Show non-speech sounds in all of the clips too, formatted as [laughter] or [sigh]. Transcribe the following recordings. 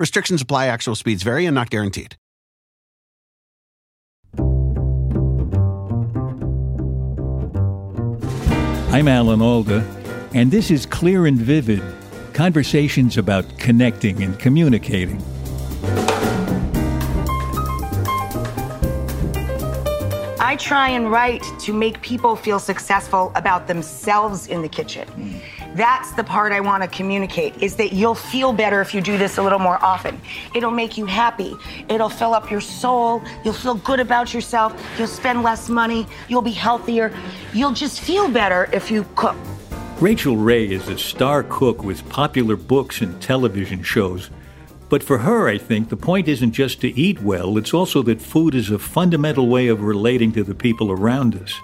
Restrictions apply, actual speeds vary and not guaranteed. I'm Alan Alda, and this is Clear and Vivid conversations about connecting and communicating. I try and write to make people feel successful about themselves in the kitchen. That's the part I want to communicate is that you'll feel better if you do this a little more often. It'll make you happy. It'll fill up your soul. You'll feel good about yourself. You'll spend less money. You'll be healthier. You'll just feel better if you cook. Rachael Ray is a star cook with popular books and television shows. But for her, I think the point isn't just to eat well, it's also that food is a fundamental way of relating to the people around us.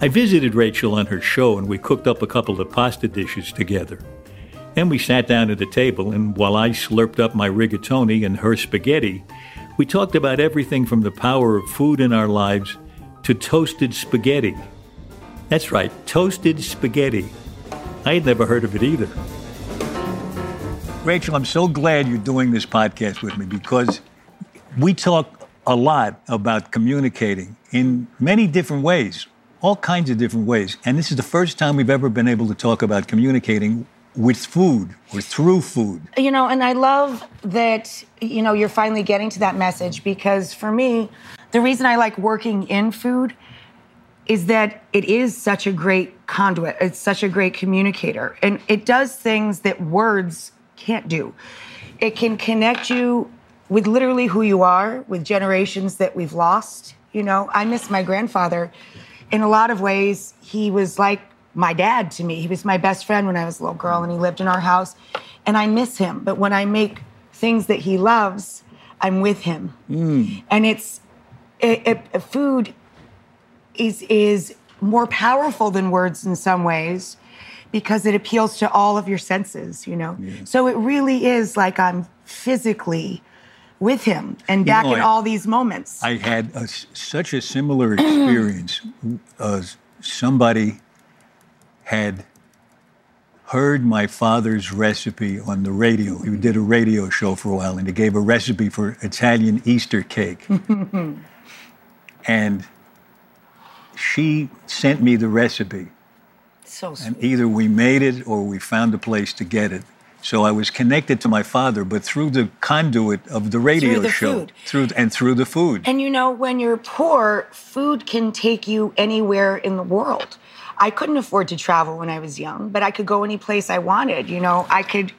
I visited Rachael on her show and we cooked up a couple of pasta dishes together. Then we sat down at a table, and while I slurped up my rigatoni and her spaghetti, we talked about everything from the power of food in our lives to toasted spaghetti. That's right, toasted spaghetti. I had never heard of it either. Rachael, I'm so glad you're doing this podcast with me because we talk a lot about communicating in many different ways, all kinds of different ways. And this is the first time we've ever been able to talk about communicating with food or through food. You know, and I love that, you know, you're finally getting to that message because for me, the reason I like working in food is that it is such a great conduit. It's such a great communicator. And it does things that words can't do. It can connect you with literally who you are, with generations that we've lost. You know, I miss my grandfather. In a lot of ways, he was like my dad to me. He was my best friend when I was a little girl, and he lived in our house. And I miss him. But when I make things that he loves, I'm with him. Mm. And it's it, it, food is is more powerful than words in some ways because it appeals to all of your senses, you know. So it really is like I'm physically with him and back know, in I- all these moments. I had a such a similar experience. [clears throat] uh, somebody had heard my father's recipe on the radio. He did a radio show for a while, and he gave a recipe for Italian Easter cake. [laughs] and she sent me the recipe. So sweet. And either we made it or we found a place to get it. So I was connected to my father, but through the conduit of the radio the show, food. through and through the food. And you know, when you're poor, food can take you anywhere in the world. I couldn't afford to travel when I was young, but I could go any place I wanted. You know, I could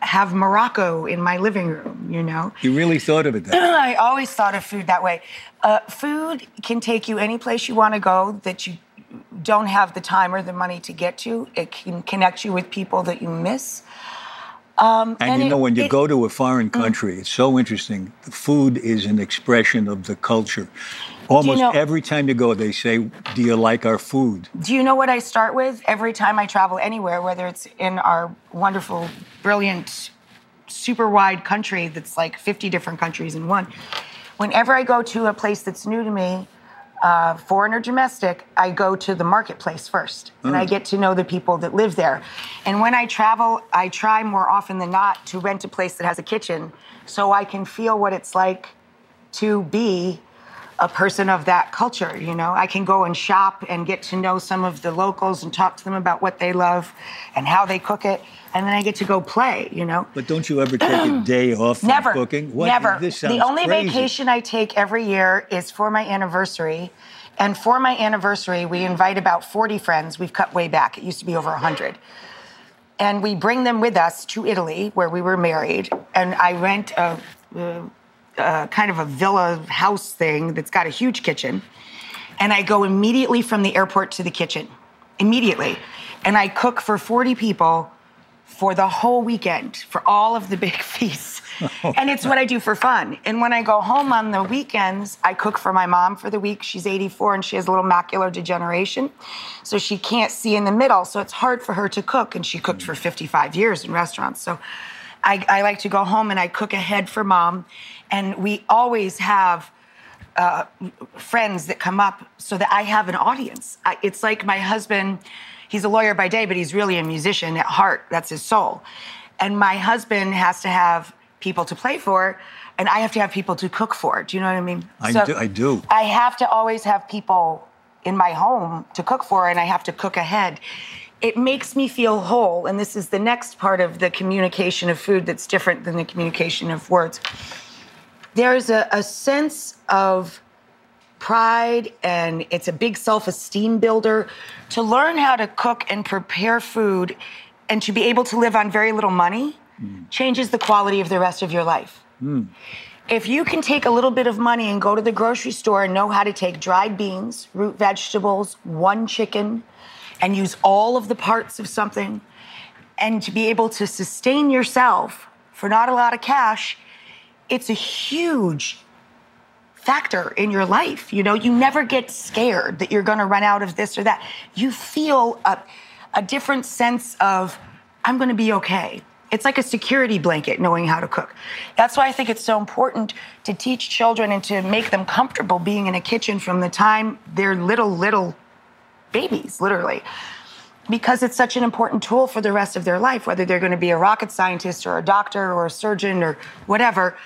have Morocco in my living room, you know. you really thought of it that way. [clears throat] I always thought of food that way. Uh, food can take you any place you want to go that you don't have the time or the money to get to. It can connect you with people that you miss. Um, And, you it- know, when you it- go to a foreign country, it's so interesting. The food is an expression of the culture. Almost know- every time you go, they say, Do you like our food? Do you know what I start with every time I travel anywhere, whether it's in our wonderful, brilliant, super wide country that's like 50 different countries in one? Whenever I go to a place that's new to me, uh, foreign or domestic, I go to the marketplace first and I get to know the people that live there. And when I travel, I try more often than not to rent a place that has a kitchen so I can feel what it's like to be a person of that culture. You know, I can go and shop and get to know some of the locals and talk to them about what they love and how they cook it, and then I get to go play. You know, But don't you ever take a [clears throat] day off from never cooking? What? Never. This the only crazy. vacation I take every year is for my anniversary. And for my anniversary, we invite about 40 friends. We've cut way back. It used to be over 100 and we bring them with us to Italy, where we were married. And I rent a, uh, kind of a villa house thing that's got a huge kitchen. And I go immediately from the airport to the kitchen, immediately. And I cook for 40 people for the whole weekend, for all of the big [laughs] feasts. and it's what I do for fun. And when I go home on the weekends, I cook for my mom for the week. She's 84 and she has a little macular degeneration. So she can't see in the middle. So it's hard for her to cook. And she cooked for 55 years in restaurants. So I, I like to go home and I cook ahead for mom. And we always have uh, friends that come up so that I have an audience. I, it's like my husband, he's a lawyer by day, but he's really a musician at heart. That's his soul. And my husband has to have people to play for, and I have to have people to cook for. Do you know what I mean? I, so do, I do. I have to always have people in my home to cook for, and I have to cook ahead. It makes me feel whole, and this is the next part of the communication of food that's different than the communication of words. There's a, a sense of pride and it's a big self esteem builder to learn how to cook and prepare food and to be able to live on very little money mm. changes the quality of the rest of your life. Mm. If you can take a little bit of money and go to the grocery store and know how to take dried beans, root vegetables, one chicken, and use all of the parts of something, and to be able to sustain yourself for not a lot of cash, it's a huge factor in your life. You know, you never get scared that you're going to run out of this or that. You feel a, a different sense of, I'm going to be okay. It's like a security blanket knowing how to cook. That's why I think it's so important to teach children and to make them comfortable being in a kitchen from the time they're little, little babies, literally. Because it's such an important tool for the rest of their life, whether they're going to be a rocket scientist or a doctor or a surgeon or whatever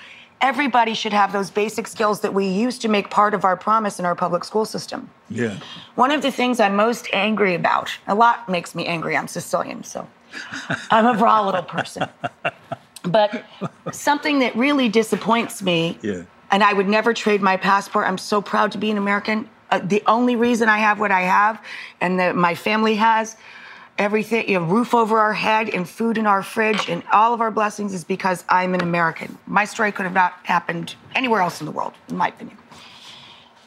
everybody should have those basic skills that we used to make part of our promise in our public school system. Yeah. One of the things I'm most angry about, a lot makes me angry. I'm Sicilian, so I'm a volatile person. But something that really disappoints me, yeah. and I would never trade my passport. I'm so proud to be an American. Uh, the only reason I have what I have and that my family has everything, you know, roof over our head and food in our fridge and all of our blessings is because I'm an American. My story could have not happened anywhere else in the world, in my opinion.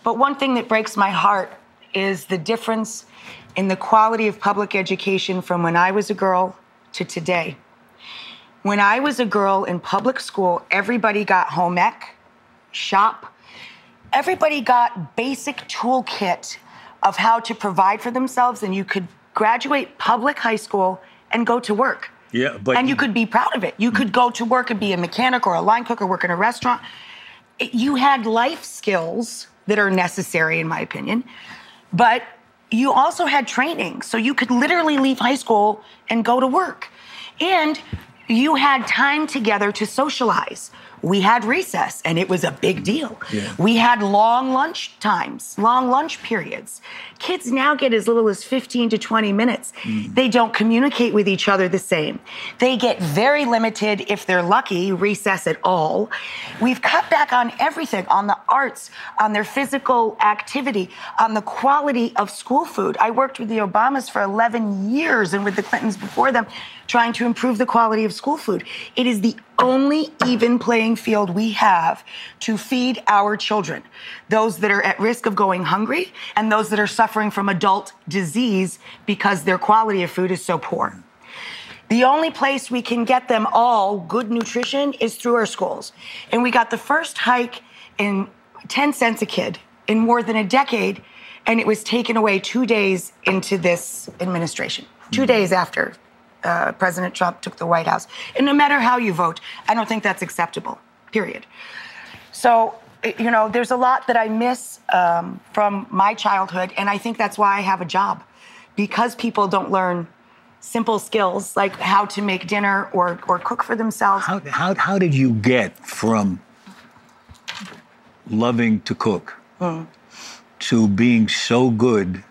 But one thing that breaks my heart is the difference in the quality of public education from when I was a girl to today. When I was a girl in public school, everybody got home ec, shop, everybody got basic toolkit of how to provide for themselves, and you could graduate public high school and go to work. Yeah, but and you could be proud of it. You could go to work and be a mechanic or a line cook or work in a restaurant. You had life skills that are necessary, in my opinion, but you also had training, so you could literally leave high school and go to work, and you had time together to socialize we had recess and it was a big deal. Yeah. We had long lunch times, long lunch periods. Kids now get as little as 15 to 20 minutes. Mm. They don't communicate with each other the same. They get very limited, if they're lucky, recess at all. We've cut back on everything on the arts, on their physical activity, on the quality of school food. I worked with the Obamas for 11 years and with the Clintons before them trying to improve the quality of school food. It is the only even playing field we have to feed our children, those that are at risk of going hungry and those that are suffering from adult disease because their quality of food is so poor. The only place we can get them all good nutrition is through our schools. And we got the first hike in 10 cents a kid in more than a decade, and it was taken away two days into this administration, 2 mm-hmm. days after uh, President Trump took the White House. And no matter how you vote, I don't think that's acceptable, period. So, you know, there's a lot that I miss um, from my childhood, and I think that's why I have a job. Because people don't learn simple skills like how to make dinner or, or cook for themselves. How, how, how did you get from loving to cook mm. to being so good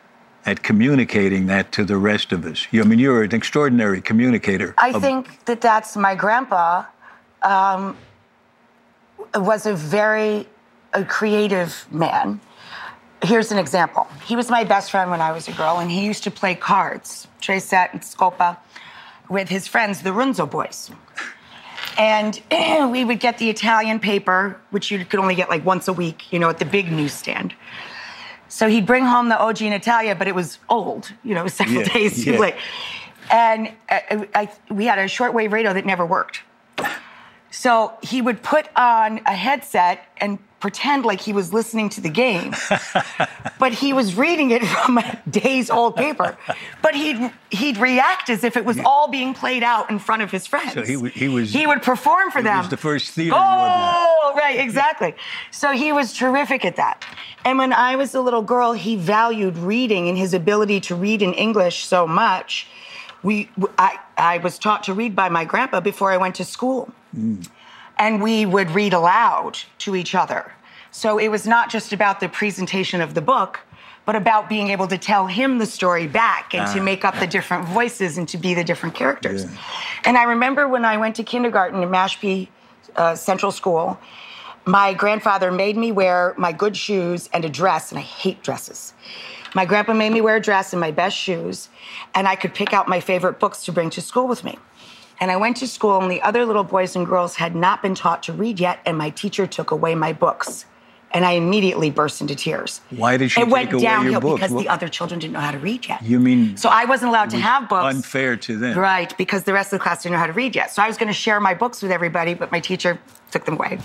at communicating that to the rest of us. You, I mean, you're an extraordinary communicator. I of- think that that's my grandpa. Um, was a very a creative man. Here's an example. He was my best friend when I was a girl, and he used to play cards, tres and scopa, with his friends, the Runzo boys. And [clears throat] we would get the Italian paper, which you could only get like once a week, you know, at the big newsstand. So he'd bring home the OG in Italia, but it was old, you know, [laughs] several yeah, days too yeah. late. And I, uh, I, we had a shortwave radio that never worked. So he would put on a headset and pretend like he was listening to the game, but he was reading it from a days old paper. But he'd he'd react as if it was all being played out in front of his friends. So he, w- he was he would perform for them. he them. was the first theater. Oh, right, exactly. So he was terrific at that. And when I was a little girl, he valued reading and his ability to read in English so much. We, I, I was taught to read by my grandpa before I went to school. Mm. And we would read aloud to each other. So it was not just about the presentation of the book, but about being able to tell him the story back and to make up the different voices and to be the different characters. Yeah. And I remember when I went to kindergarten in Mashpee uh, Central School, my grandfather made me wear my good shoes and a dress, and I hate dresses. My grandpa made me wear a dress and my best shoes, and I could pick out my favorite books to bring to school with me. And I went to school, and the other little boys and girls had not been taught to read yet, and my teacher took away my books. And I immediately burst into tears. Why did she It take went away your downhill books? because What- the other children didn't know how to read yet. You mean So I wasn't allowed to have books. Unfair to them. Right, because the rest of the class didn't know how to read yet. So I was going to share my books with everybody, but my teacher took them away.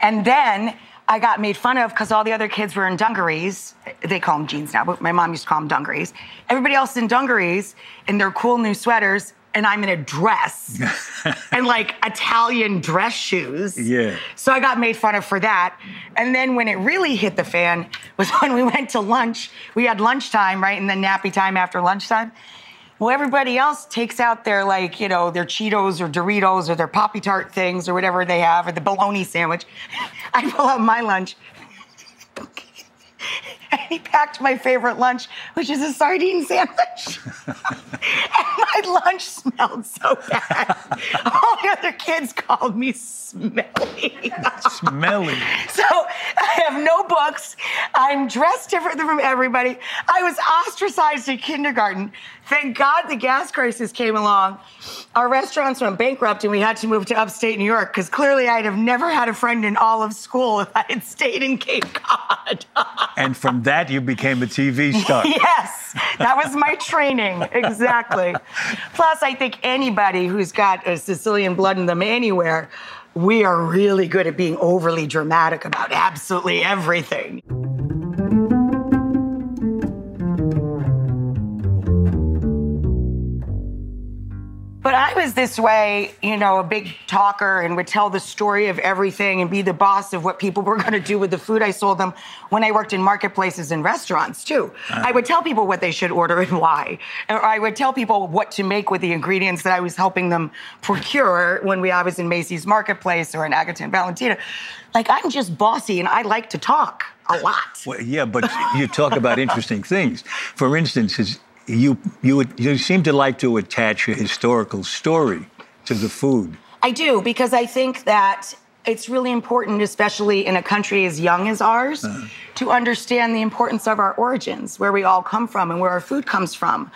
And then I got made fun of because all the other kids were in dungarees. They call them jeans now, but my mom used to call them dungarees. Everybody else in dungarees in their cool new sweaters, and I'm in a dress [laughs] and like Italian dress shoes. Yeah. So I got made fun of for that. And then when it really hit the fan was [laughs] when we went to lunch. We had lunchtime, right? And then nappy time after lunchtime. Well, everybody else takes out their like, you know, their Cheetos or Doritos or their Poppy Tart things or whatever they have, or the bologna sandwich. [laughs] I pull out my lunch. [laughs] And he packed my favorite lunch, which is a sardine sandwich. [laughs] and my lunch smelled so bad. All the other kids called me smelly. Smelly. [laughs] So I have no books. I'm dressed different from everybody. I was ostracized in kindergarten. Thank God the gas crisis came along. Our restaurants went bankrupt and we had to move to upstate New York because clearly I'd have never had a friend in all of school if I had stayed in Cape Cod. And from that, you became a TV star. [laughs] yes, that was my training. Exactly. Plus, I think anybody who's got a Sicilian blood in them anywhere, we are really good at being overly dramatic about absolutely everything. I was this way, you know, a big talker and would tell the story of everything and be the boss of what people were [laughs] going to do with the food I sold them when I worked in marketplaces and restaurants, too. Uh-huh. I would tell people what they should order and why. Or I would tell people what to make with the ingredients that I was helping them procure when we, I was in Macy's Marketplace or in Agata and Valentina. Like, I'm just bossy and I like to talk a lot. Well, yeah, but you talk about interesting things. For instance, you you you seem to like to attach a historical story to the food. I do because I think that it's really important, especially in a country as young as ours, uh-huh. to understand the importance of our origins, where we all come from and where our food comes from,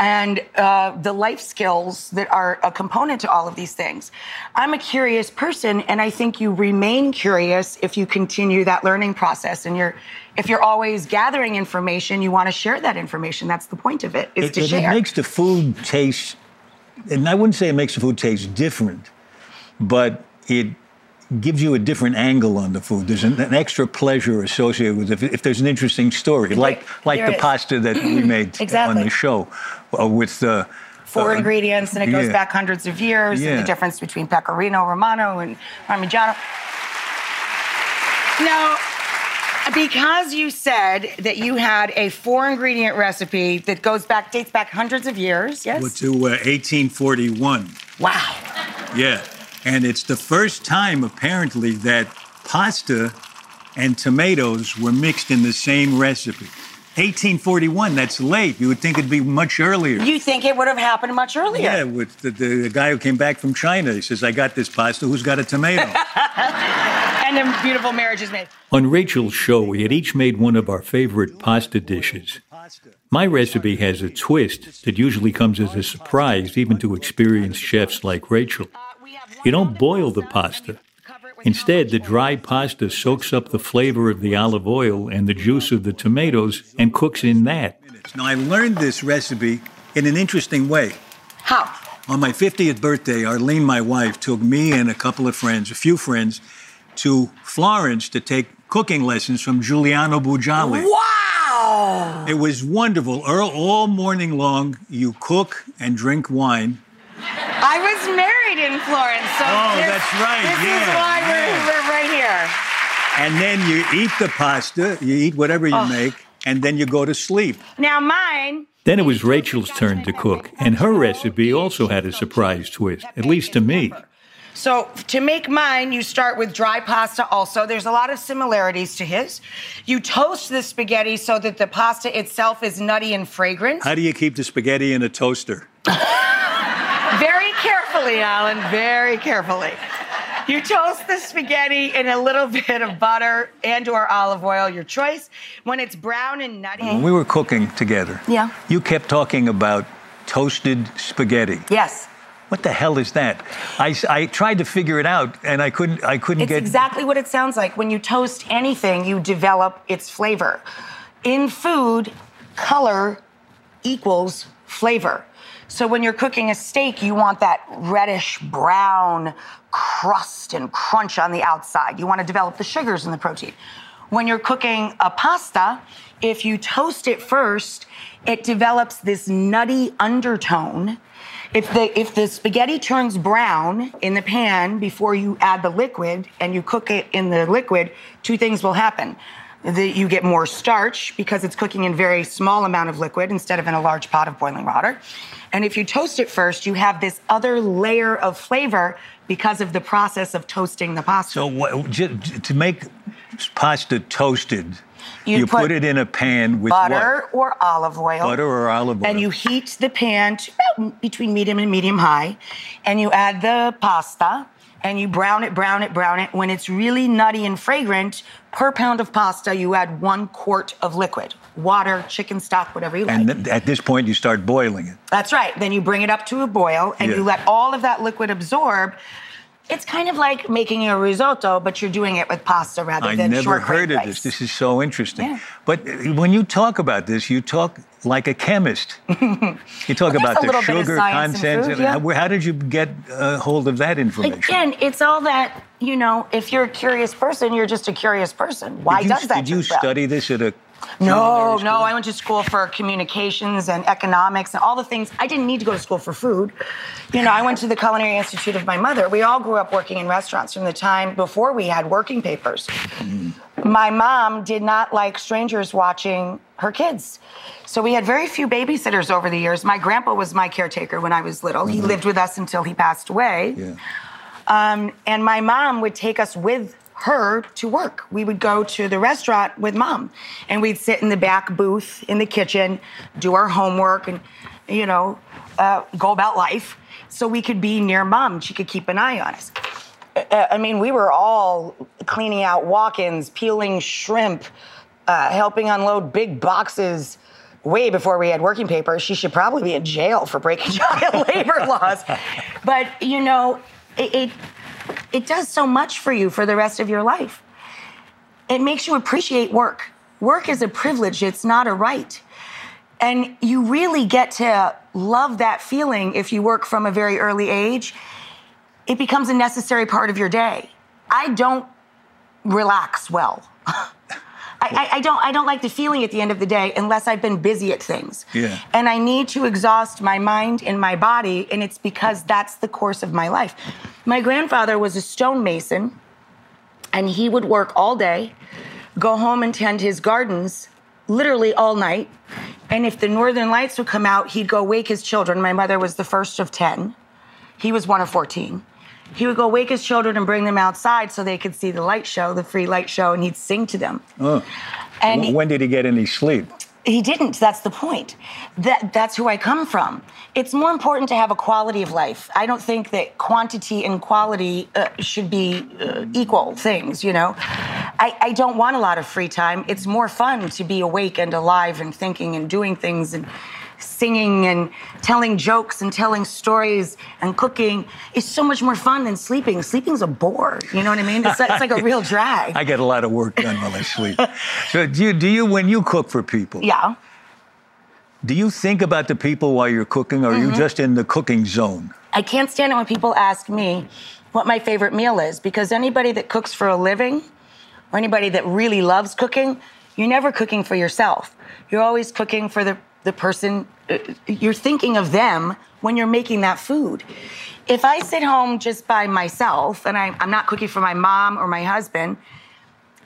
and uh, the life skills that are a component to all of these things. I'm a curious person, and I think you remain curious if you continue that learning process. And you're, if you're always gathering information, you want to share that information. That's the point of it, is It, to it- it makes the food taste, and I wouldn't say it makes the food taste different, but it gives you a different angle on the food. There's an, an extra pleasure associated with it if, if there's an interesting story, like like there the is. pasta that we [clears throat] made Exactly. on the show uh, with the four uh, ingredients, and it goes yeah. back hundreds of years, Yeah. and the difference between Pecorino Romano and Parmigiano. Now, because you said that you had a four ingredient recipe that goes back, dates back hundreds of years, yes? to uh, 1841. Wow. Yeah. And it's the first time, apparently, that pasta and tomatoes were mixed in the same recipe. 1841, that's late. You would think it'd be much earlier. You think it would have happened much earlier? yeah, with the, the, guy who came back from China. He says, I got this pasta. Who's got a tomato? [laughs] And a beautiful marriage is made. On Rachael's show, we had each made one of our favorite pasta dishes. My recipe has a twist that usually comes as a surprise, even to experienced chefs like Rachael. You don't boil the pasta. Instead, the dry pasta soaks up the flavor of the olive oil and the juice of the tomatoes and cooks in that. Now, I learned this recipe in an interesting way. How? On my 50th birthday, Arlene, my wife, took me and a couple of friends, a few friends, to Florence to take cooking lessons from Giuliano Bugialli. Wow! It was wonderful. Earl, all morning long, you cook and drink wine. I was married in Florence, so Oh, this, that's right, This yeah, is why yeah. we're, we're right here. And then you eat the pasta, you eat whatever you Oh. make, and then you go to sleep. Now mine. Then it was Rachael's turn to cook, and her recipe also had a surprise twist, at least to me. So to make mine, you start with dry pasta. Also, there's a lot of similarities to his. You toast the spaghetti so that the pasta itself is nutty and fragrant. How do you keep the spaghetti in a toaster? [laughs] Very carefully, Alan. Very carefully. You toast the spaghetti in a little [laughs] bit of butter and/or olive oil, your choice. When it's brown and nutty. When we were cooking together, Yeah. you kept talking about toasted spaghetti. Yes. What the hell is that? I, I tried to figure it out, and I couldn't. I couldn't It's get. exactly what it sounds like. When you toast anything, you develop its flavor. In food, color equals flavor. So when you're cooking a steak, you want that reddish brown crust and crunch on the outside. You want to develop the sugars in the protein. When you're cooking a pasta, if you toast it first, it develops this nutty undertone. If the if the spaghetti turns brown in the pan before you add the liquid and you cook it in the liquid, two things will happen. The, you get more starch because it's cooking in very small amount of liquid instead of in a large pot of boiling water. And if you toast it first, you have this other layer of flavor because of the process of toasting the pasta. so what, to make pasta toasted, You you, put, put it in a pan with butter what? or olive oil. Butter or olive oil. And you heat the pan to about between medium and medium high. And you add the pasta and you brown it, brown it, brown it. When it's really nutty and fragrant, per pound of pasta, you add one quart of liquid water, chicken stock, whatever you like. and at this point, you start boiling it. That's right. Then you bring it up to a boil and Yeah. you let all of that liquid absorb. It's kind of like making a risotto, but you're doing it with pasta rather than sugar. I never heard of rice. this. This is so interesting. Yeah. But uh, when you talk about this, you talk like a chemist. [laughs] you talk Well, about the little bit of sugar content. food, yeah. how, how did you get uh, hold of that information? Again, it's all that, you know, if you're a curious person, you're just a curious person. Why you, does that? Did you study this at a No, no. I went to school for communications and economics and all the things. I didn't need to go to school for food. You know, I went to the Culinary Institute of my mother. We all grew up working in restaurants from the time before we had working papers. My mom did not like strangers watching her kids. So we had very few babysitters over the years. My grandpa was my caretaker when I was little. He lived with us until he passed away. Yeah. Um, and my mom would take us with her to work. We would go to the restaurant with mom, and we'd sit in the back booth in the kitchen, do our homework, and you know, uh, go about life, so we could be near mom. She could keep an eye on us. Uh, I mean, we were all cleaning out walk-ins, peeling shrimp, uh, helping unload big boxes. Way before we had working papers, she should probably be in jail for breaking [laughs] child labor laws. But you know, it, it it does so much for you for the rest of your life. It makes you appreciate work. Work is a privilege, it's not a right. And you really get to love that feeling if you work from a very early age. It becomes a necessary part of your day. I don't relax well. [laughs] I, I, I don't I don't like the feeling at the end of the day unless I've been busy at things. Yeah. And I need to exhaust my mind and my body, and it's because that's the course of my life. My grandfather was a stonemason, and he would work all day, go home and tend his gardens literally all night. And if the northern lights would come out, he'd go wake his children. My mother was the first of 10. He was one of 14. He would go wake his children and bring them outside so they could see the light show, the free light show, and he'd sing to them. Oh. And when did he get any sleep? he didn't. That's the point. That that's who I come from. It's more important to have a quality of life. I don't think that quantity and quality uh, should be uh, equal things. You know, I, I don't want a lot of free time. It's more fun to be awake and alive and thinking and doing things and singing and telling jokes and telling stories and cooking is so much more fun than sleeping. Sleeping's a bore. You know what I mean? It's like, it's like a real drag. [laughs] I get a lot of work done while I sleep. so do you, do you, when you cook for people, yeah. do you think about the people while you're cooking, or are Mm-hmm. you just in the cooking zone? I can't stand it when people ask me what my favorite meal is because anybody that cooks for a living or anybody that really loves cooking, you're never cooking for yourself. You're always cooking for the, the person, uh, you're thinking of them when you're making that food. If I sit home just by myself and I, I'm not cooking for my mom or my husband,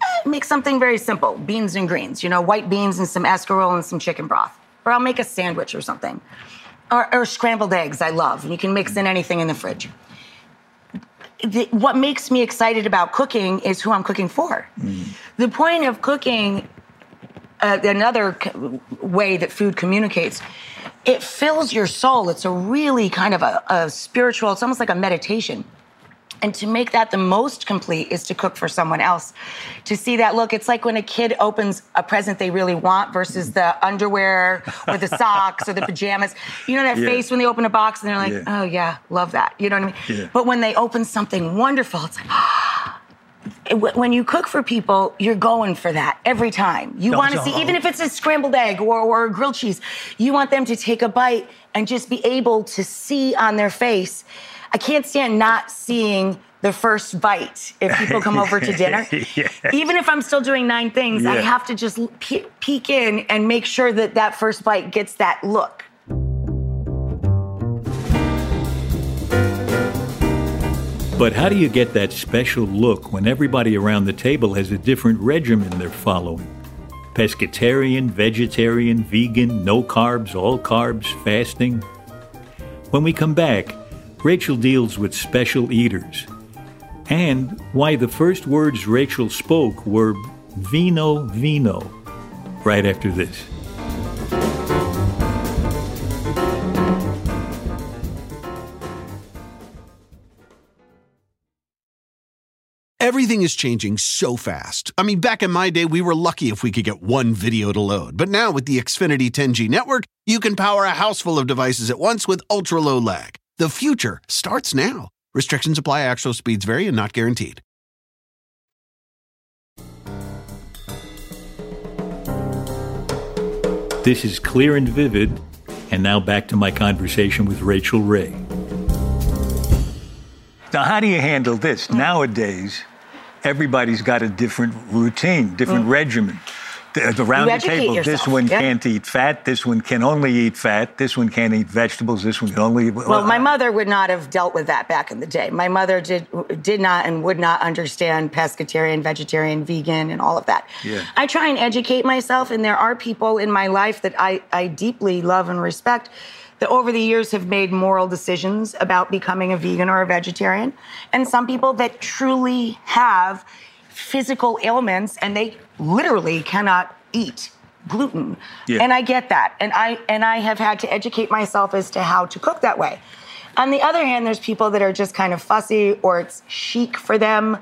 I make something very simple beans and greens, you know, white beans and some escarole and some chicken broth. Or I'll make a sandwich or something. Or, or scrambled eggs, I love. And you can mix in anything in the fridge the, what makes me excited about cooking is who I'm cooking for. Mm. The point of cooking, uh, another way that food communicates, it fills your soul. It's a really kind of a, a spiritual, it's almost like a meditation. And to make that the most complete is to cook for someone else. To see that look, it's like when a kid opens a present they really want versus the underwear or the socks or the pajamas. You know that yeah. face when they open a box and they're like, yeah. oh yeah, love that. You know what I mean? Yeah. But when they open something wonderful, it's like, ah. When you cook for people, you're going for that every time. You want to see, even if it's a scrambled egg or, or grilled cheese, you want them to take a bite and just be able to see on their face I can't stand not seeing the first bite if people come over to dinner. [laughs] yeah. Even if I'm still doing nine things, yeah. I have to just pe- peek in and make sure that that first bite gets that look. But how do you get that special look when everybody around the table has a different regimen they're following? Pescatarian, vegetarian, vegan, no carbs, all carbs, fasting? When we come back, Rachael deals with special eaters and why the first words Rachael spoke were vino, vino, right after this. Everything is changing so fast. I mean, back in my day, we were lucky if we could get one video to load. But now with the Xfinity 10G network, you can power a house full of devices at once with ultra low lag. The future starts now. Restrictions apply, actual speeds vary and not guaranteed. This is clear and vivid. And now back to my conversation with Rachael Ray. Now, how do you handle this? Nowadays, everybody's got a different routine, different mm. regimen around the table, yourself. this one can't eat fat, this one can only eat fat, this one can't eat vegetables, this one can only. Eat, Well, my mother would not have dealt with that back in the day. My mother did did not and would not understand pescatarian, vegetarian, vegan, and all of that. Yeah. I try and educate myself, and there are people in my life that I, I deeply love and respect that over the years have made moral decisions about becoming a vegan or a vegetarian, and some people that truly have physical ailments and they literally cannot eat gluten. Yeah. And I get that. And I and I have had to educate myself as to how to cook that way. On the other hand, there's people that are just kind of fussy or it's chic for them.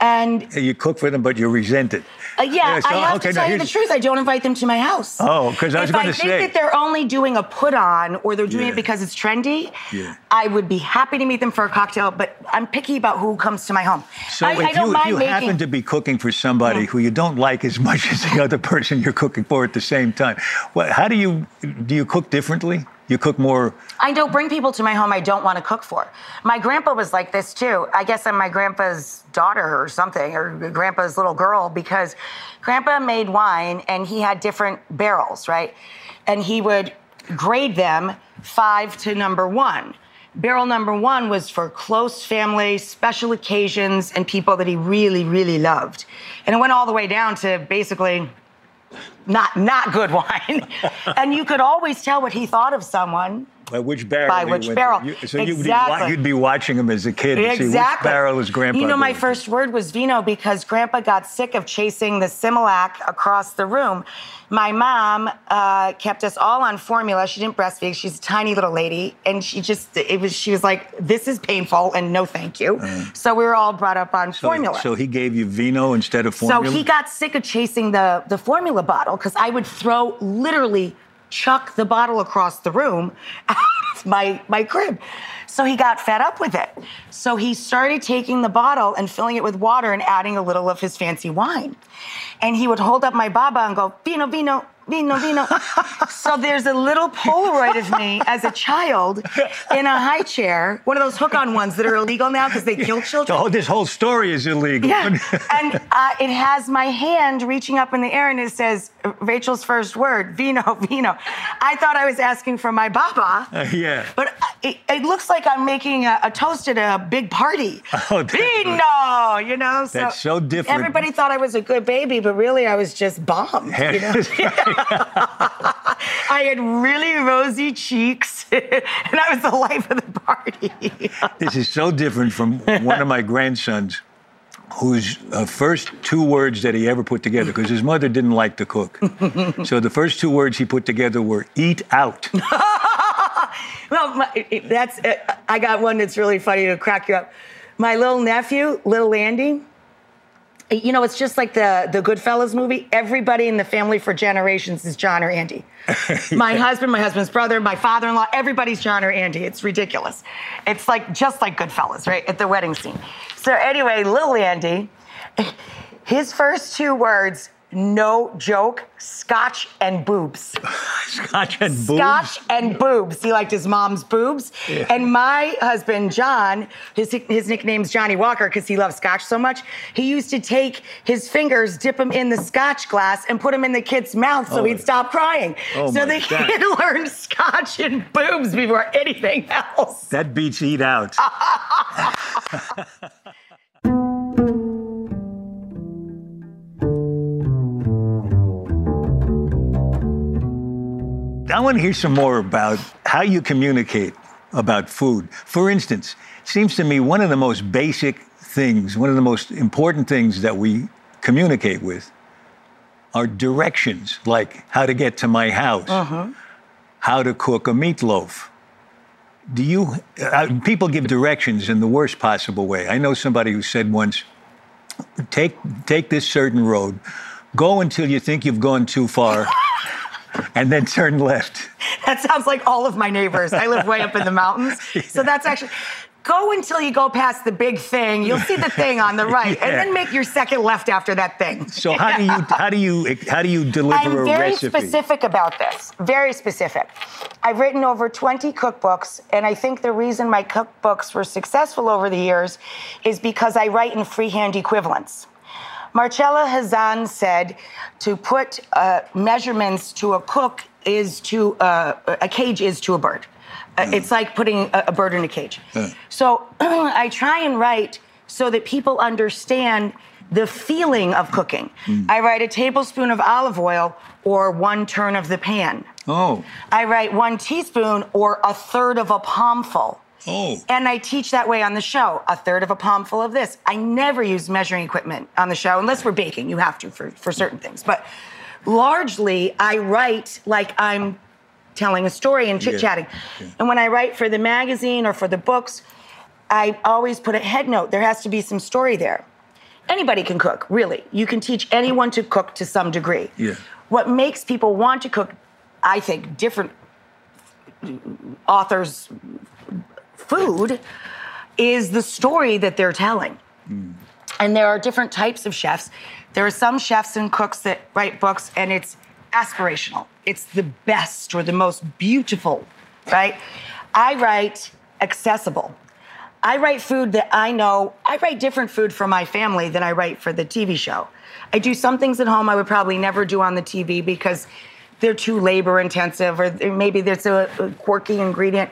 And you cook for them, but you resent it. Uh, yeah, so, I have okay, to tell you the truth. I don't invite them to my house. Oh, because I was going to say. If I think that they're only doing a put on or they're doing yeah. it because it's trendy, yeah. I would be happy to meet them for a cocktail, but I'm picky about who comes to my home. So I, if I you, if you making... happen to be cooking for somebody yeah. who you don't like as much as the other person you're cooking for at the same time, how do you do you cook differently? You cook more. I don't bring people to my home I don't want to cook for. My grandpa was like this too. I guess I'm my grandpa's daughter or something, or grandpa's little girl, because grandpa made wine and he had different barrels, right? And he would grade them five to number one. Barrel number one was for close family, special occasions, and people that he really, really loved. And it went all the way down to basically not not good wine. [laughs] and you could always tell what he thought of someone by which barrel? By which barrel? You, so exactly. you'd, be, watching him as a kid to exactly. see which barrel is Grandpa. You know, my first word was vino because Grandpa got sick of chasing the Similac across the room. My mom uh, kept us all on formula. She didn't breastfeed. She's a tiny little lady, and she just it was. She was like, "This is painful," and no, thank you. Uh, so we were all brought up on so, formula. So he gave you vino instead of formula. So he got sick of chasing the the formula bottle because I would throw literally chuck the bottle across the room [laughs] my, my crib. So he got fed up with it. So he started taking the bottle and filling it with water and adding a little of his fancy wine. And he would hold up my baba and go, vino, vino, vino, vino. so there's a little Polaroid of me as a child in a high chair, one of those hook-on ones that are illegal now because they kill children. Whole, this whole story is illegal. Yeah. and uh, it has my hand reaching up in the air and it says Rachael's first word, vino, vino. I thought I was asking for my baba. Uh, yeah. But it, it, looks like I'm making a, a, toast at a big party. [laughs] Oh, vino, you know. So that's so different. Everybody thought I was a good baby, but really I was just bombed. You know? [laughs] [laughs] I had really rosy cheeks, [laughs] and I was the life of the party. [laughs] this is so different from one of my grandsons whose uh, first two words that he ever put together, because his mother didn't like to cook. so the first two words he put together were eat out. well, my, that's, uh, I got one that's really funny to crack you up. My little nephew, little Andy, you know, it's just like the the Goodfellas movie. Everybody in the family for generations is John or Andy. [laughs] my husband, my husband's brother, my father-in-law, everybody's John or Andy. It's ridiculous. It's like just like Goodfellas, right? At the wedding scene. So anyway, little Andy, [laughs] his first two words no joke, scotch and boobs. [laughs] scotch and boobs? Scotch and boobs. He liked his mom's boobs. Yeah. And my husband, John, his, his nickname's Johnnie Walker because he loves scotch so much. He used to take his fingers, dip them in the scotch glass, and put them in the kid's mouth so oh. he'd stop crying. Oh so the [laughs] God. kid learned scotch and boobs before anything else. That beats eat out. [laughs] I want to hear some more about how you communicate about food. For instance, it seems to me one of the most basic things, one of the most important things that we communicate with are directions, like how to get to my house, uh-huh. how to cook a meatloaf. Do you, uh, people give directions in the worst possible way. I know somebody who said once, take, take this certain road, go until you think you've gone too far. [laughs] and then turn left. [laughs] That sounds like all of my neighbors. I live way up in the mountains. [laughs] yeah. So that's actually go until you go past the big thing. You'll see the thing on the right, yeah. and then make your second left after that thing. So how do you how do you how do you deliver I'm a very specific about this. Very specific. I've written over 20 cookbooks, and I think the reason my cookbooks were successful over the years is because I write in freehand equivalents. Marcella Hazan said to put uh, measurements to a cook is to uh, a cage is to a bird. Uh, mm. It's like putting a, a, bird in a cage. Mm. So [clears throat] I try and write so that people understand the feeling of cooking. Mm. I write a tablespoon of olive oil or one turn of the pan. Oh. I write one teaspoon or a third of a palmful. Oh. And I teach that way on the show. A third of a palmful of this. I never use measuring equipment on the show unless we're baking. You have to for, for certain things. But largely, I write like I'm telling a story and chit chatting. Yeah. Yeah. And when I write for the magazine or for the books, I always put a head note. There has to be some story there. Anybody can cook, really. You can teach anyone to cook to some degree. Yeah. What makes people want to cook, I think, different authors food is the story that they're telling. Mm. And there are different types of chefs. There are some chefs and cooks that write books and it's aspirational. It's the best or the most beautiful, right? I write accessible. I write food that I know, I write different food for my family than I write for the TV show. I do some things at home I would probably never do on the TV because they're too labor intensive or maybe there's a, a quirky ingredient.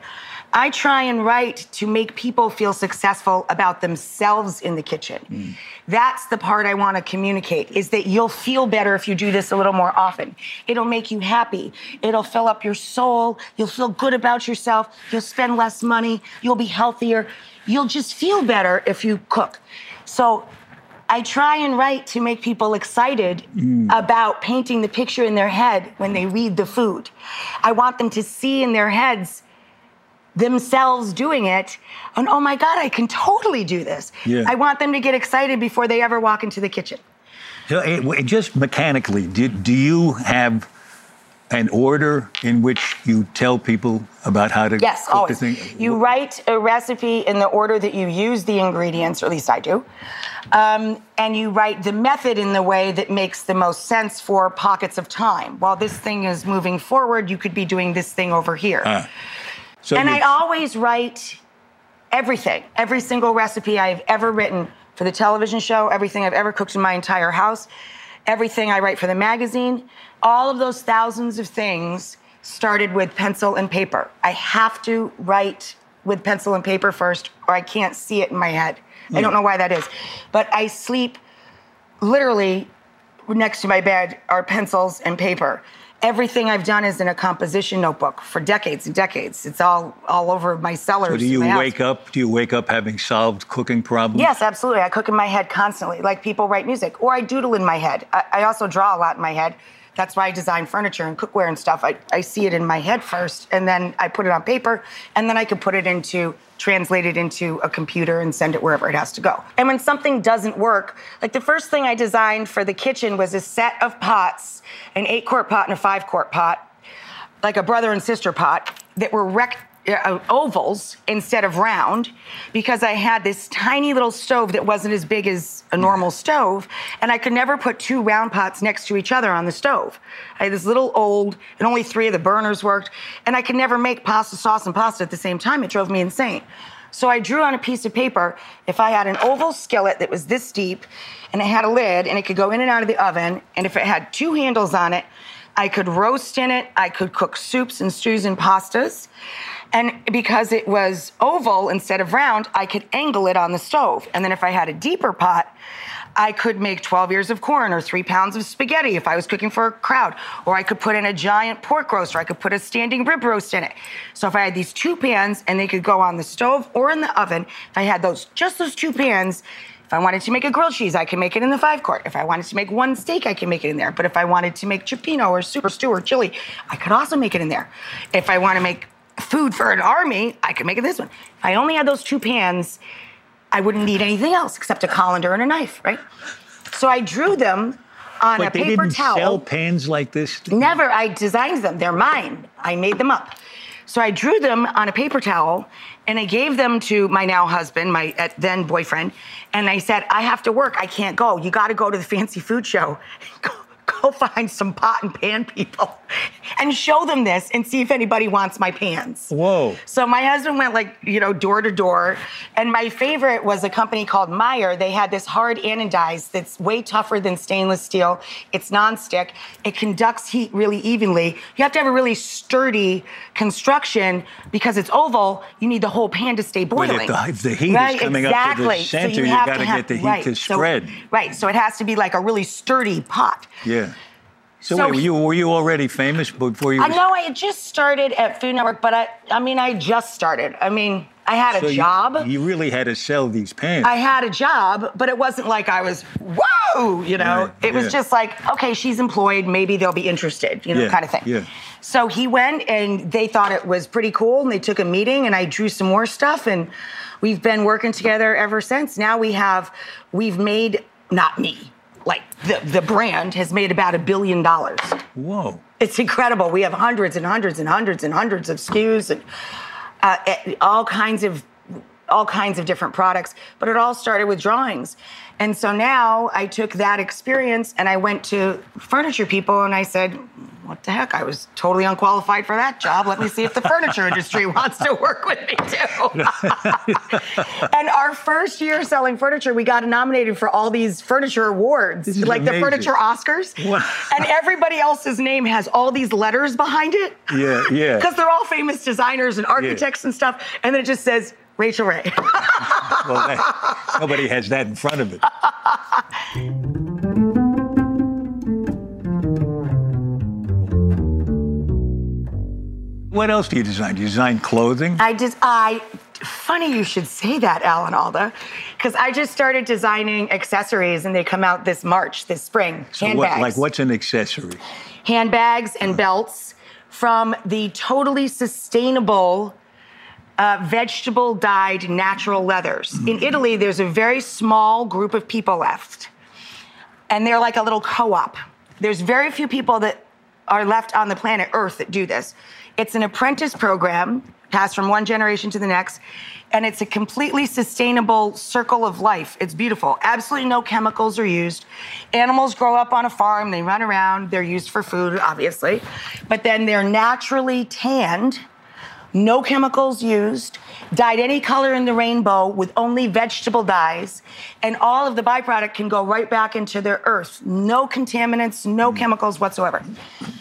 I try and write to make people feel successful about themselves in the kitchen. Mm. That's the part I want to communicate is that you'll feel better if you do this a little more often. It'll make you happy. It'll fill up your soul. You'll feel good about yourself. You'll spend less money. You'll be healthier. You'll just feel better if you cook. So I try and write to make people excited mm. about painting the picture in their head when they read the food. I want them to see in their heads themselves doing it and oh my god i can totally do this yeah. i want them to get excited before they ever walk into the kitchen so it, just mechanically do, do you have an order in which you tell people about how to yes, cook always. the thing? You write a recipe in the order that you use the ingredients, or at least I do. Um, and you write the method in the way that makes the most sense for pockets of time. While this thing is moving forward, you could be doing this thing over here. Uh, so and I always write everything, every single recipe I've ever written for the television show, everything I've ever cooked in my entire house, everything I write for the magazine, all of those thousands of things started with pencil and paper. I have to write with pencil and paper first, or I can't see it in my head. Yeah. I don't hmm. know why that is. But I sleep literally next to my bed are pencils and paper. Everything I've done is in a composition notebook for decades and decades. It's all all over my cellars. So do you wake up? Do you wake up having solved cooking problems? Yes, absolutely. I cook in my head constantly, like people write music, or I doodle in my head. I, I also draw a lot in my head. That's why I design furniture and cookware and stuff. I, I see it in my head first, and then I put it on paper, and then I can put it into, translate it into a computer and send it wherever it has to go. And when something doesn't work, like the first thing I designed for the kitchen was a set of pots, an eight quart pot and a five quart pot, like a brother and sister pot, that were rect uh, ovals instead of round because I had this tiny little stove that wasn't as big as a normal stove, and I could never put two round pots next to each other on the stove. I had this little old, and only three of the burners worked, and I could never make pasta sauce and pasta at the same time. It drove me insane. So I drew on a piece of paper if I had an oval skillet that was this deep, and it had a lid, and it could go in and out of the oven, and if it had two handles on it, I could roast in it, I could cook soups and stews and pastas. And because it was oval instead of round, I could angle it on the stove. And then if I had a deeper pot, I could make 12 ears of corn or three pounds of spaghetti if I was cooking for a crowd. Or I could put in a giant pork roast or I could put a standing rib roast in it. So if I had these two pans and they could go on the stove or in the oven, if I had those, just those two pans, if I wanted to make a grilled cheese, I can make it in the five quart. If I wanted to make one steak, I can make it in there. But if I wanted to make cioppino or super stew or chili, I could also make it in there. If I want to make food for an army, I could make it this one. If I only had those two pans, I wouldn't need anything else except a colander and a knife, right? So I drew them on Wait, a paper they didn't towel. Sell pans like this? Never. I designed them. They're mine. I made them up. So I drew them on a paper towel and I gave them to my now husband, my uh, then boyfriend, and I said, I have to work. I can't go. You got to go to the fancy food show. [laughs] go find some pot and pan people [laughs] and show them this and see if anybody wants my pans. Whoa. So my husband went like, you know, door to door. And my favorite was a company called Meyer. They had this hard anodized that's way tougher than stainless steel. It's nonstick. It conducts heat really evenly. You have to have a really sturdy construction because it's oval. You need the whole pan to stay boiling. But if the, if the heat right, is coming exactly. up to the center, so you, you got to get the heat right. to spread. So, right. So it has to be like a really sturdy pot. Yeah. So, so wait, were you were you already famous before you? I know I had just started at Food Network, but I I mean I just started. I mean I had so a job. You, you, really had to sell these pants. I had a job, but it wasn't like I was whoa, you know. Right, it was yeah. just like okay, she's employed, maybe they'll be interested, you know, yeah, kind of thing. Yeah. So he went and they thought it was pretty cool, and they took a meeting, and I drew some more stuff, and we've been working together ever since. Now we have we've made not me like the, the brand has made about a billion dollars. Whoa. It's incredible. We have hundreds and hundreds and hundreds and hundreds of SKUs and uh, eh, all kinds of all kinds of different products, but it all started with drawings. And so now I took that experience and I went to furniture people and I said, what the heck? I was totally unqualified for that job. Let me see if the furniture industry [laughs] wants to work with me too. [laughs] and our first year selling furniture, we got nominated for all these furniture awards, like amazing. the furniture Oscars. Wow. And everybody else's name has all these letters behind it. Yeah, yeah. [laughs] Because they're all famous designers and architects yeah. and stuff. And then it just says Rachael Ray. [laughs] well, that, nobody has that in front of it. What else do you design? Do you design clothing? I just I funny you should say that, Alan Alda, because I just started designing accessories and they come out this March, this spring. So handbags. What, like what's an accessory? Handbags and belts from the totally sustainable uh, vegetable dyed natural leathers. In Italy, there's a very small group of people left, and they're like a little co op. There's very few people that are left on the planet Earth that do this. It's an apprentice program passed from one generation to the next and it's a completely sustainable circle of life. It's beautiful. Absolutely no chemicals are used. Animals grow up on a farm, they run around, they're used for food, obviously, but then they're naturally tanned, no chemicals used, dyed any color in the rainbow with only vegetable dyes, and all of the byproduct can go right back into their earth. No contaminants, no mm. chemicals whatsoever.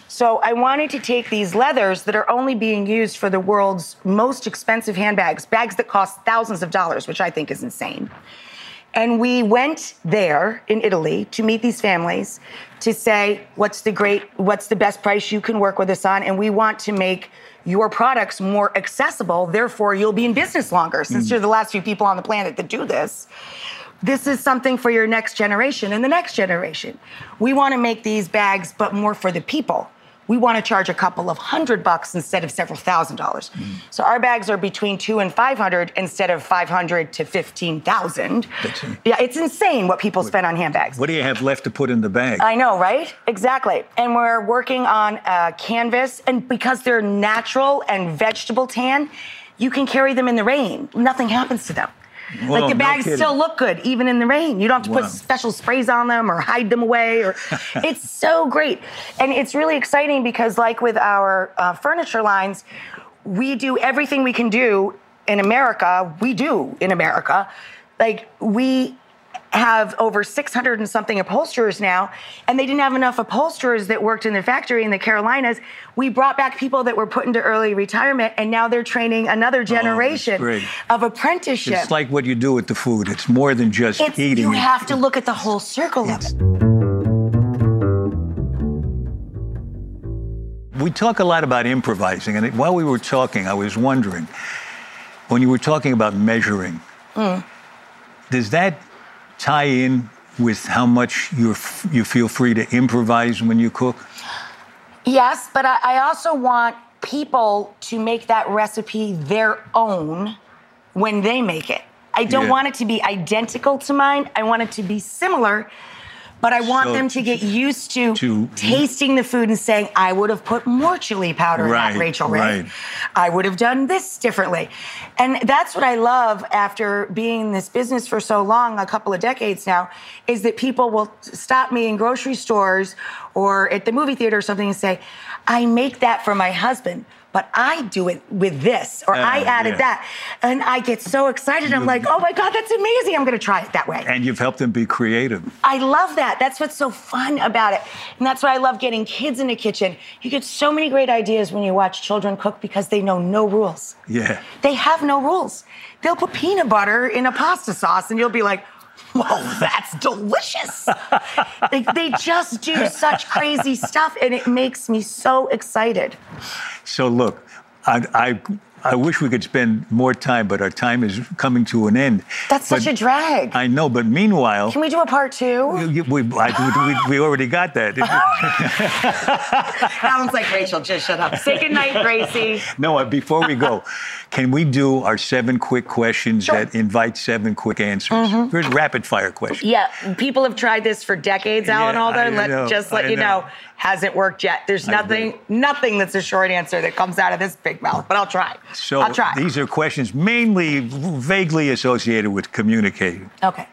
So I wanted to take these leathers that are only being used for the world's most expensive handbags, bags that cost thousands of dollars, which I think is insane. And we went there in Italy to meet these families to say, what's the great, what's the best price you can work with us on? And we want to make your products more accessible. Therefore, you'll be in business longer since mm. you're the last few people on the planet that do this. This is something for your next generation and the next generation. We want to make these bags, but more for the people we want to charge a couple of hundred bucks instead of several thousand dollars. Mm. So our bags are between two and five hundred instead of five hundred to fifteen thousand. Yeah, it's insane what people spend on handbags. What do you have left to put in the bag? I know, right? Exactly. And we're working on a canvas, and because they're natural and vegetable tan, you can carry them in the rain. Nothing happens to them. Whoa, like the bags no still look good even in the rain. You don't have to wow. put special sprays on them or hide them away. Or [laughs] it's so great, and it's really exciting because, like with our uh, furniture lines, we do everything we can do in America. We do in America, like we have over 600 and something upholsterers now, and they didn't have enough upholsterers that worked in the factory in the Carolinas. We brought back people that were put into early retirement, and now they're training another oh, generation oh, of apprenticeship. It's like what you do with the food. It's more than just it's, eating. You have to look at the whole circle of it. We talk a lot about improvising, and while we were talking, I was wondering when you were talking about measuring, mm. does that tie in with how much you you feel free to improvise when you cook? Yes, but I, I also want people to make that recipe their own when they make it. I don't yeah. want it to be identical to mine. I want it to be similar but I want so, them to get used to, to, tasting the food and saying, I would have put more chili powder right, in that Rachael Ray. Right. I would have done this differently. And that's what I love after being in this business for so long, a couple of decades now, is that people will stop me in grocery stores or at the movie theater or something and say, I make that for my husband but I do it with this, or uh, I added yeah. that. And I get so excited. I'm like, oh my God, that's amazing. I'm going to try it that way. And you've helped them be creative. I love that. That's what's so fun about it. And that's why I love getting kids in the kitchen. You get so many great ideas when you watch children cook because they know no rules. Yeah. They have no rules. They'll put peanut butter in a pasta sauce, and you'll be like, [laughs] Whoa, that's delicious. they, they just do such crazy stuff, and it makes me so excited. So, look, I, I I wish we could spend more time, but our time is coming to an end. That's but, such a drag. I know, but meanwhile. Can we do a part two? We, we, I, we, we already got that. [laughs] Sounds like Rachael, just shut up. Say goodnight, Gracie. No, uh, before we go, can we do our seven quick questions sure. that invite seven quick answers? Mm-hmm. Here's rapid fire questions. Yeah, people have tried this for decades, Alan yeah, Alda. Let, know, just let I you know. know hasn't worked yet. There's nothing, nothing that's a short answer that comes out of this big mouth, but I'll try. So I'll try. these are questions mainly vaguely associated with communicating. Okay.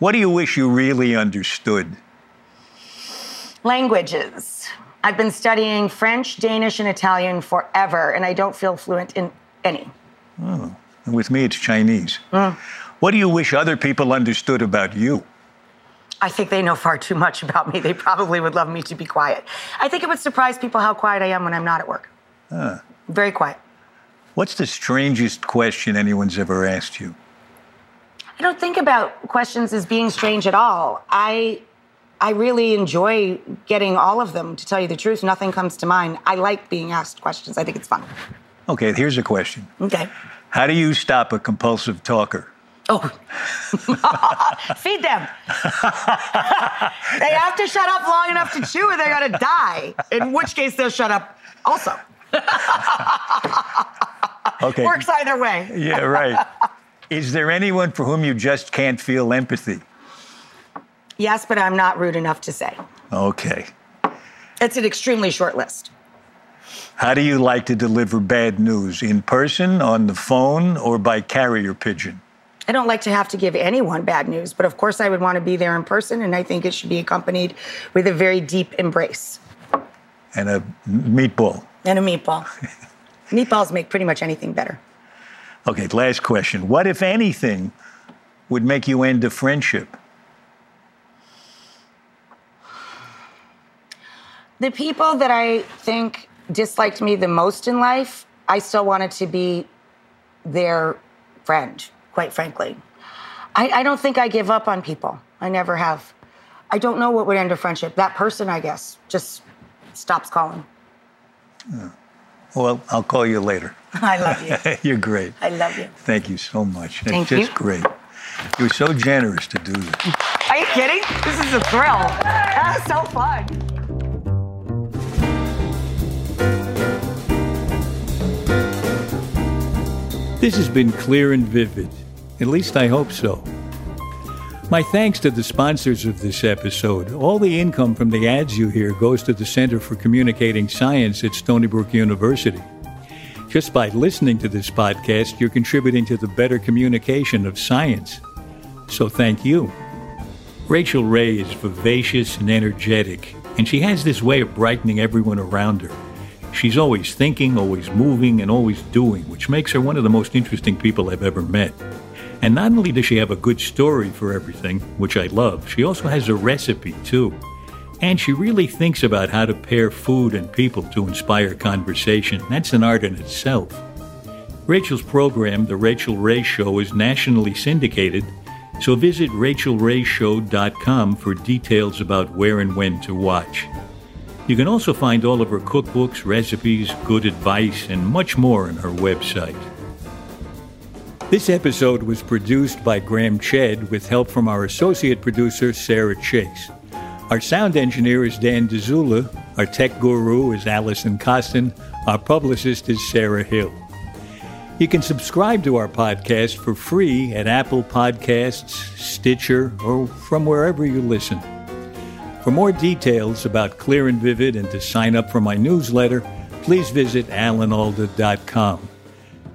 What do you wish you really understood? Languages. I've been studying French, Danish, and Italian forever, and I don't feel fluent in any. Oh, with me, it's Chinese. Mm. What do you wish other people understood about you? I think they know far too much about me. They probably would love me to be quiet. I think it would surprise people how quiet I am when I'm not at work. Huh. Very quiet. What's the strangest question anyone's ever asked you? I don't think about questions as being strange at all. I I really enjoy getting all of them, to tell you the truth. Nothing comes to mind. I like being asked questions. I think it's fun. Okay, here's a question. Okay. How do you stop a compulsive talker? Oh, [laughs] feed them. [laughs] they have to shut up long enough to chew or they're to die, in which case they'll shut up also. [laughs] okay. Works either way. yeah, right. Is there anyone for whom you just can't feel empathy? Yes, but I'm not rude enough to say. Okay. It's an extremely short list. How do you like to deliver bad news? In person, on the phone, or by carrier pigeon? I don't like to have to give anyone bad news, but of course I would want to be there in person, and I think it should be accompanied with a very deep embrace. And a meatball. And a meatball. [laughs] Meatballs make pretty much anything better. Okay, last question. What, if anything, would make you end a friendship? The people that I think disliked me the most in life, I still wanted to be their friend, quite frankly. I, I don't think I give up on people. I never have. I don't know what would end a friendship. That person, I guess, just stops calling. Yeah. Well, I'll call you later. [laughs] I love you. [laughs] You're great. I love you. Thank you so much. Thank it's you. just great. You were so generous to do this. Are you kidding? This is a thrill. That was so fun. This has been clear and vivid. At least I hope so. My thanks to the sponsors of this episode. All the income from the ads you hear goes to the Center for Communicating Science at Stony Brook University. Just by listening to this podcast, you're contributing to the better communication of science. So thank you. Rachael Ray is vivacious and energetic, and she has this way of brightening everyone around her. She's always thinking, always moving, and always doing, which makes her one of the most interesting people I've ever met. And not only does she have a good story for everything, which I love, she also has a recipe too. And she really thinks about how to pair food and people to inspire conversation. That's an art in itself. Rachael's program, The Rachael Ray Show, is nationally syndicated, so visit rachaelrayshow.com for details about where and when to watch. You can also find all of her cookbooks, recipes, good advice, and much more on her website. This episode was produced by Graham Chedd with help from our associate producer, Sarah Chase. Our sound engineer is Dan Dzula. Our tech guru is Allison Costin. Our publicist is Sarah Hill. You can subscribe to our podcast for free at Apple Podcasts, Stitcher, or from wherever you listen. For more details about Clear and Vivid and to sign up for my newsletter, please visit alanalda.com.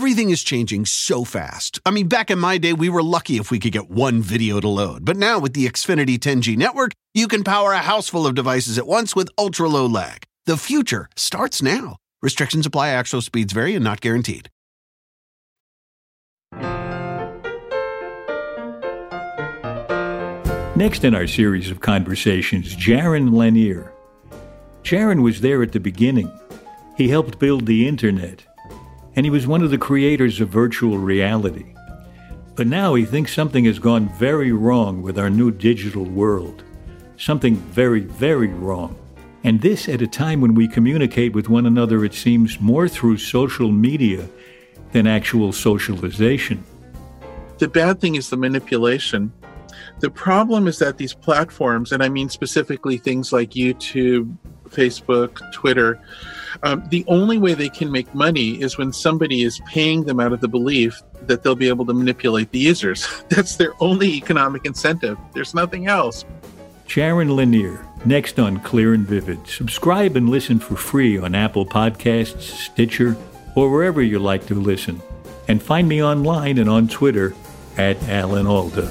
Everything is changing so fast. I mean, back in my day, we were lucky if we could get one video to load. But now with the Xfinity 10G network, you can power a house full of devices at once with ultra low lag. The future starts now. Restrictions apply, actual speeds vary and not guaranteed. Next in our series of conversations, Jaron Lanier. Jaron was there at the beginning. He helped build the internet, and he was one of the creators of virtual reality. But now he thinks something has gone very wrong with our new digital world. Something very, very wrong. And this at a time when we communicate with one another, it seems, more through social media than actual socialization. The bad thing is the manipulation. The problem is that these platforms, and I mean specifically things like YouTube, Facebook, Twitter, um, the only way they can make money is when somebody is paying them out of the belief that they'll be able to manipulate the users. [laughs] That's their only economic incentive. There's nothing else. Jaron Lanier, next on Clear and Vivid. Subscribe and listen for free on Apple Podcasts, Stitcher, or wherever you like to listen. And find me online and on Twitter at Alan Alda.